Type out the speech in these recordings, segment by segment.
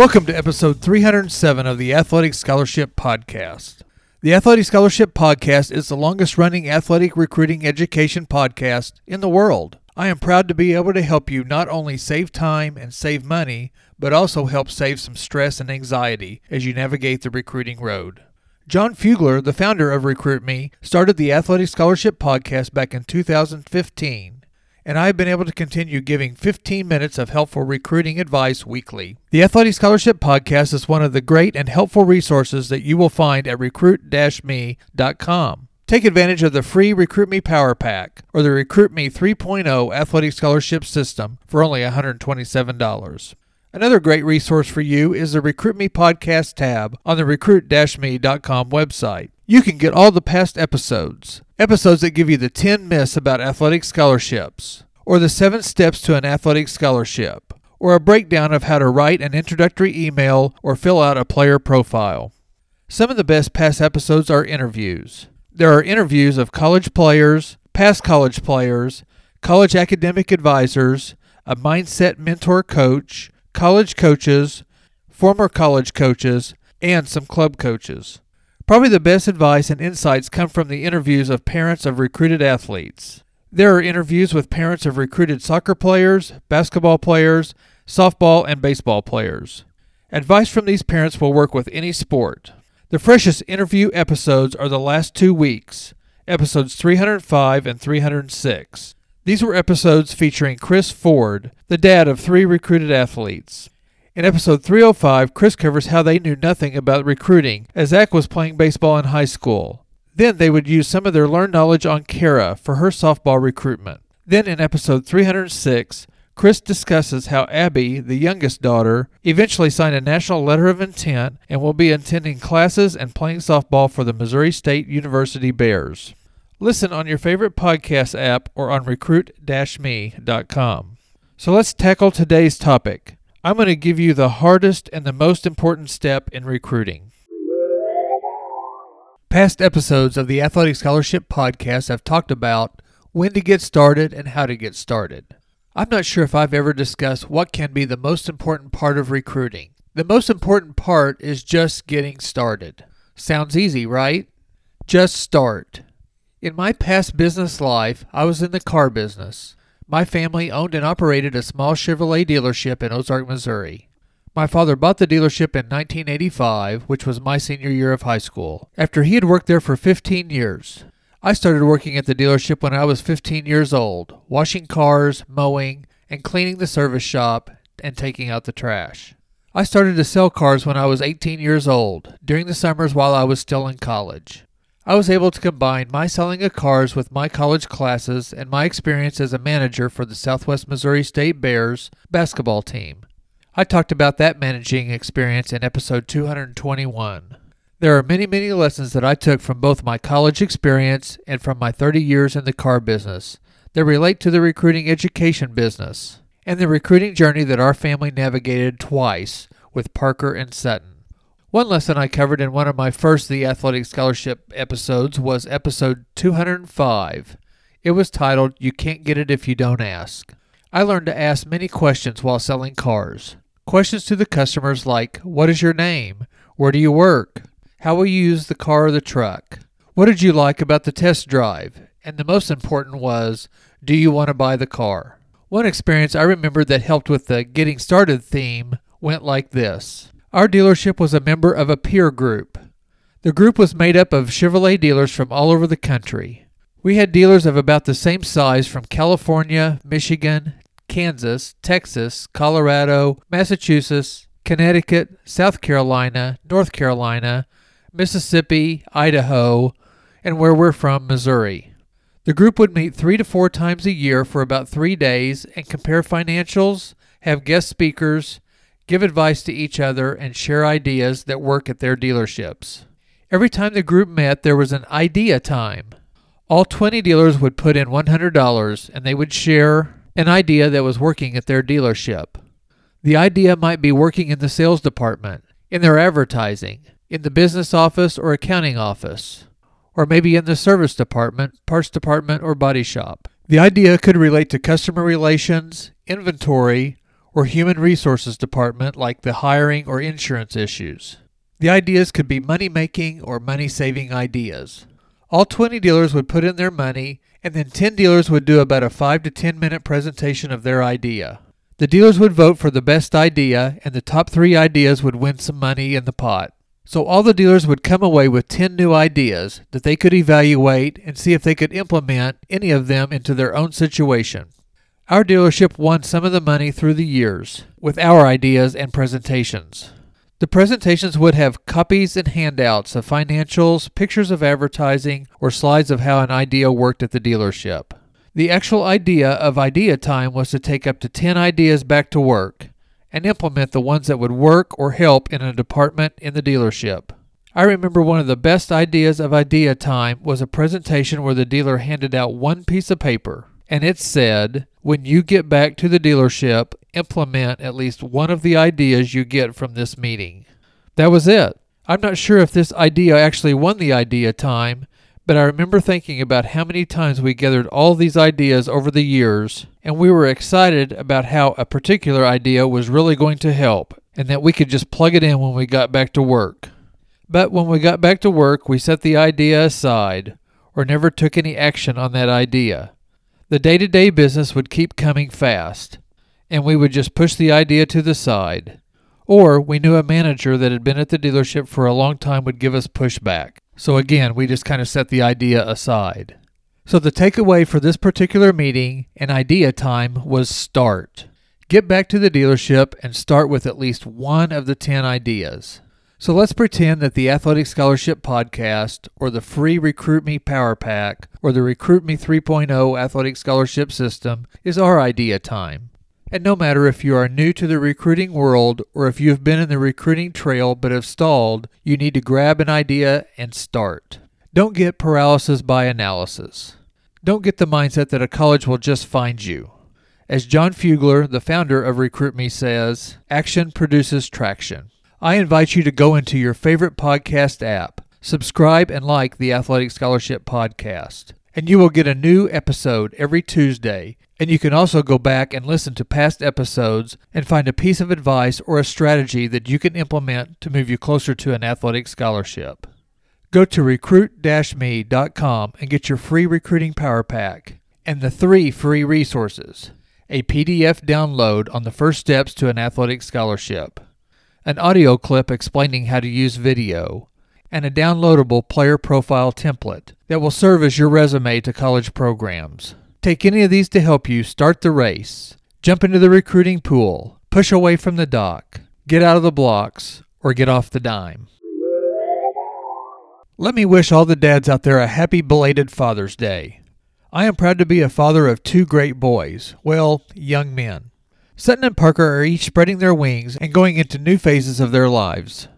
Welcome to episode 307 of the Athletic Scholarship Podcast. The Athletic Scholarship Podcast is the longest running athletic recruiting education podcast in the world. I am proud to be able to help you not only save time and save money, but also help save some stress and anxiety as you navigate the recruiting road. John Fugler, the founder of Recruit Me, started the Athletic Scholarship Podcast back in 2015 and I have been able to continue giving 15 minutes of helpful recruiting advice weekly. The Athletic Scholarship Podcast is one of the great and helpful resources that you will find at recruit-me.com. Take advantage of the free Recruit Me Power Pack or the Recruit Me 3.0 Athletic Scholarship System for only $127. Another great resource for you is the Recruit Me Podcast tab on the recruit-me.com website. You can get all the past episodes, episodes that give you the 10 myths about athletic scholarships, or the 7 steps to an athletic scholarship, or a breakdown of how to write an introductory email or fill out a player profile. Some of the best past episodes are interviews. There are interviews of college players, past college players, college academic advisors, a mindset mentor coach, college coaches, former college coaches, and some club coaches. Probably the best advice and insights come from the interviews of parents of recruited athletes. There are interviews with parents of recruited soccer players, basketball players, softball, and baseball players. Advice from these parents will work with any sport. The freshest interview episodes are the last two weeks, episodes 305 and 306. These were episodes featuring Chris Ford, the dad of three recruited athletes. In episode 305, Chris covers how they knew nothing about recruiting as Zach was playing baseball in high school. Then they would use some of their learned knowledge on Kara for her softball recruitment. Then in episode 306, Chris discusses how Abby, the youngest daughter, eventually signed a national letter of intent and will be attending classes and playing softball for the Missouri State University Bears. Listen on your favorite podcast app or on recruit-me.com. So let's tackle today's topic. I'm going to give you the hardest and the most important step in recruiting. Past episodes of the Athletic Scholarship Podcast have talked about when to get started and how to get started. I'm not sure if I've ever discussed what can be the most important part of recruiting. The most important part is just getting started. Sounds easy, right? Just start. In my past business life, I was in the car business. My family owned and operated a small Chevrolet dealership in Ozark, Missouri. My father bought the dealership in 1985, which was my senior year of high school, after he had worked there for 15 years. I started working at the dealership when I was 15 years old, washing cars, mowing, and cleaning the service shop and taking out the trash. I started to sell cars when I was 18 years old, during the summers while I was still in college. I was able to combine my selling of cars with my college classes and my experience as a manager for the Southwest Missouri State Bears basketball team. I talked about that managing experience in episode 221. There are many, many lessons that I took from both my college experience and from my 30 years in the car business that relate to the recruiting education business and the recruiting journey that our family navigated twice with Parker and Sutton. One lesson I covered in one of my first The Athletic Scholarship episodes was episode 205. It was titled, You Can't Get It If You Don't Ask. I learned to ask many questions while selling cars. Questions to the customers like, What is your name? Where do you work? How will you use the car or the truck? What did you like about the test drive? And the most important was, Do you want to buy the car? One experience I remembered that helped with the getting started theme went like this. Our dealership was a member of a peer group. The group was made up of Chevrolet dealers from all over the country. We had dealers of about the same size from California, Michigan, Kansas, Texas, Colorado, Massachusetts, Connecticut, South Carolina, North Carolina, Mississippi, Idaho, and where we're from, Missouri. The group would meet three to four times a year for about three days and compare financials, have guest speakers, give advice to each other, and share ideas that work at their dealerships. Every time the group met, there was an idea time. All 20 dealers would put in $100 and they would share an idea that was working at their dealership. The idea might be working in the sales department, in their advertising, in the business office or accounting office, or maybe in the service department, parts department, or body shop. The idea could relate to customer relations, inventory, or human resources department like the hiring or insurance issues. The ideas could be money making or money saving ideas. All 20 dealers would put in their money, and then 10 dealers would do about a 5 to 10 minute presentation of their idea. The dealers would vote for the best idea, and the top three ideas would win some money in the pot. So all the dealers would come away with 10 new ideas that they could evaluate and see if they could implement any of them into their own situation. Our dealership won some of the money through the years with our ideas and presentations. The presentations would have copies and handouts of financials, pictures of advertising, or slides of how an idea worked at the dealership. The actual idea of idea time was to take up to 10 ideas back to work and implement the ones that would work or help in a department in the dealership. I remember one of the best ideas of idea time was a presentation where the dealer handed out one piece of paper and it said, When you get back to the dealership, implement at least one of the ideas you get from this meeting. That was it. I'm not sure if this idea actually won the idea time, but I remember thinking about how many times we gathered all these ideas over the years, and we were excited about how a particular idea was really going to help, and that we could just plug it in when we got back to work. But when we got back to work, we set the idea aside, or never took any action on that idea. The day to day business would keep coming fast, and we would just push the idea to the side. Or we knew a manager that had been at the dealership for a long time would give us pushback. So again, we just kind of set the idea aside. So the takeaway for this particular meeting and idea time was start. Get back to the dealership and start with at least one of the 10 ideas. So let's pretend that the Athletic Scholarship Podcast, or the free Recruit Me Power Pack, or the Recruit Me 3.0 Athletic Scholarship System is our idea time. And no matter if you are new to the recruiting world or if you have been in the recruiting trail but have stalled, you need to grab an idea and start. Don't get paralysis by analysis. Don't get the mindset that a college will just find you. As John Fugler, the founder of Recruit Me, says, action produces traction. I invite you to go into your favorite podcast app, subscribe and like the Athletic Scholarship Podcast, and you will get a new episode every Tuesday and you can also go back and listen to past episodes and find a piece of advice or a strategy that you can implement to move you closer to an athletic scholarship. Go to recruit-me.com and get your free recruiting power pack and the three free resources a PDF download on the first steps to an athletic scholarship, an audio clip explaining how to use video, and a downloadable player profile template that will serve as your resume to college programs. Take any of these to help you start the race, jump into the recruiting pool, push away from the dock, get out of the blocks, or get off the dime. Let me wish all the dads out there a happy belated Father's Day. I am proud to be a father of two great boys, well, young men. Sutton and Parker are each spreading their wings and going into new phases of their lives.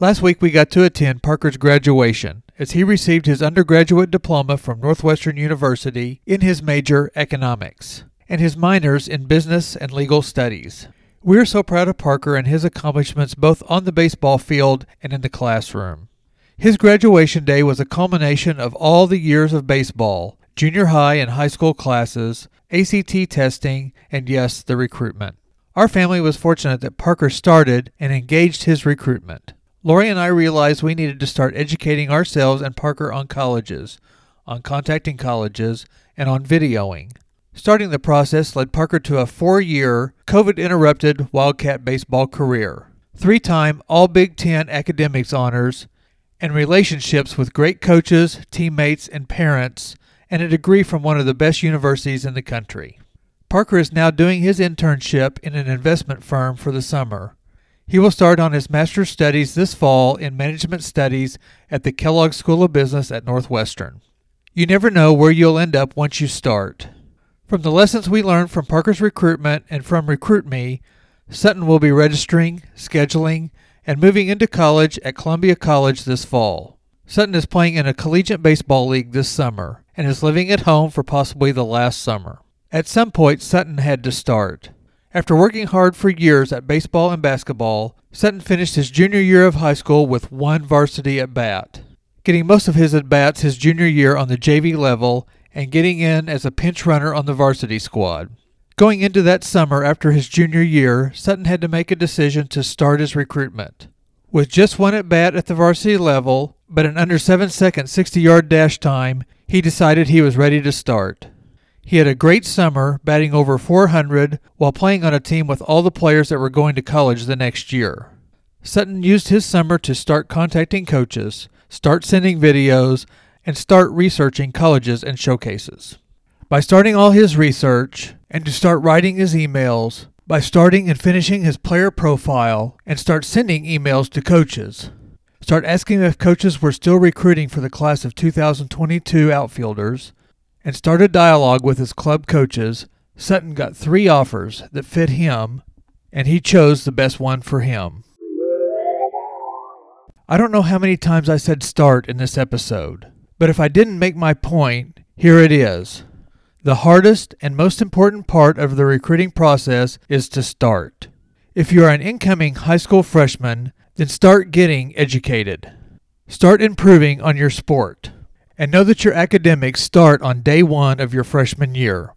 Last week we got to attend Parker's graduation, as he received his undergraduate diploma from Northwestern University in his major, economics, and his minors in business and legal studies. We are so proud of Parker and his accomplishments both on the baseball field and in the classroom. His graduation day was a culmination of all the years of baseball, junior high and high school classes, ACT testing, and yes, the recruitment. Our family was fortunate that Parker started and engaged his recruitment. Lori and I realized we needed to start educating ourselves and Parker on colleges, on contacting colleges, and on videoing. Starting the process led Parker to a four year, COVID interrupted Wildcat baseball career, three time All Big Ten academics honors, and relationships with great coaches, teammates, and parents, and a degree from one of the best universities in the country. Parker is now doing his internship in an investment firm for the summer. He will start on his master's studies this fall in management studies at the Kellogg School of Business at Northwestern. You never know where you'll end up once you start. From the lessons we learned from Parker's recruitment and from Recruit Me, Sutton will be registering, scheduling, and moving into college at Columbia College this fall. Sutton is playing in a collegiate baseball league this summer and is living at home for possibly the last summer. At some point, Sutton had to start. After working hard for years at baseball and basketball, Sutton finished his junior year of high school with one varsity at bat, getting most of his at bats his junior year on the JV level and getting in as a pinch runner on the varsity squad. Going into that summer after his junior year, Sutton had to make a decision to start his recruitment. With just one at bat at the varsity level, but an under 7 second 60 yard dash time, he decided he was ready to start. He had a great summer, batting over 400 while playing on a team with all the players that were going to college the next year. Sutton used his summer to start contacting coaches, start sending videos, and start researching colleges and showcases. By starting all his research, and to start writing his emails, by starting and finishing his player profile, and start sending emails to coaches. Start asking if coaches were still recruiting for the class of 2022 outfielders, and start a dialogue with his club coaches, Sutton got three offers that fit him, and he chose the best one for him. I don't know how many times I said start in this episode, but if I didn't make my point, here it is. The hardest and most important part of the recruiting process is to start. If you are an incoming high school freshman, then start getting educated. Start improving on your sport and know that your academics start on day one of your freshman year.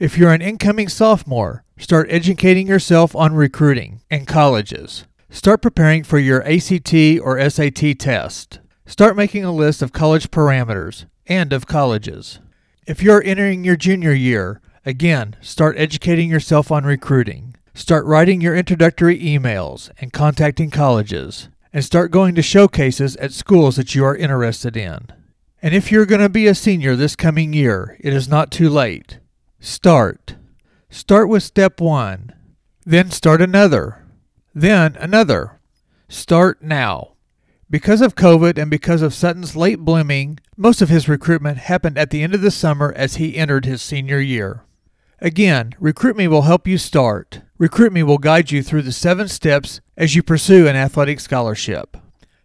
If you're an incoming sophomore, start educating yourself on recruiting and colleges. Start preparing for your ACT or SAT test. Start making a list of college parameters and of colleges. If you're entering your junior year, again, start educating yourself on recruiting. Start writing your introductory emails and contacting colleges. And start going to showcases at schools that you are interested in. And if you're going to be a senior this coming year, it is not too late. Start. Start with step one. Then start another. Then another. Start now. Because of COVID and because of Sutton's late blooming, most of his recruitment happened at the end of the summer as he entered his senior year. Again, Recruit Me will help you start. Recruit Me will guide you through the seven steps as you pursue an athletic scholarship.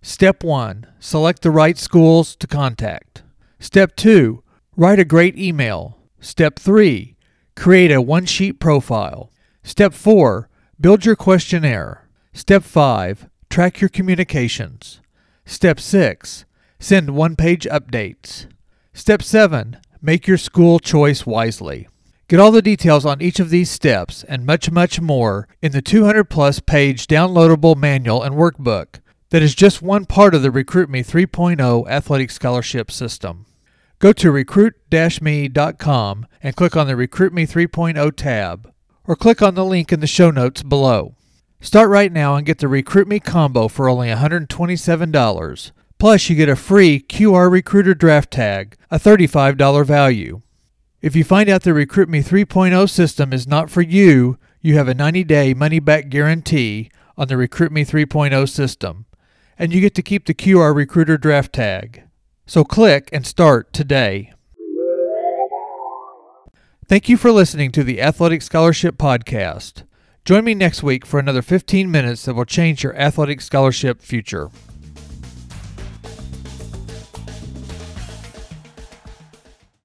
Step 1 Select the right schools to contact. Step 2 Write a great email. Step 3 Create a one sheet profile. Step 4 Build your questionnaire. Step 5 Track your communications. Step 6 Send one page updates. Step 7 Make your school choice wisely. Get all the details on each of these steps and much, much more in the 200 plus page downloadable manual and workbook that is just one part of the Recruit Me 3.0 athletic scholarship system. Go to recruit-me.com and click on the Recruit Me 3.0 tab, or click on the link in the show notes below. Start right now and get the Recruit Me combo for only $127. Plus, you get a free QR Recruiter draft tag, a $35 value. If you find out the Recruit Me 3.0 system is not for you, you have a 90 day money back guarantee on the Recruit Me 3.0 system and you get to keep the QR Recruiter draft tag. So click and start today. Thank you for listening to the Athletic Scholarship Podcast. Join me next week for another 15 minutes that will change your athletic scholarship future.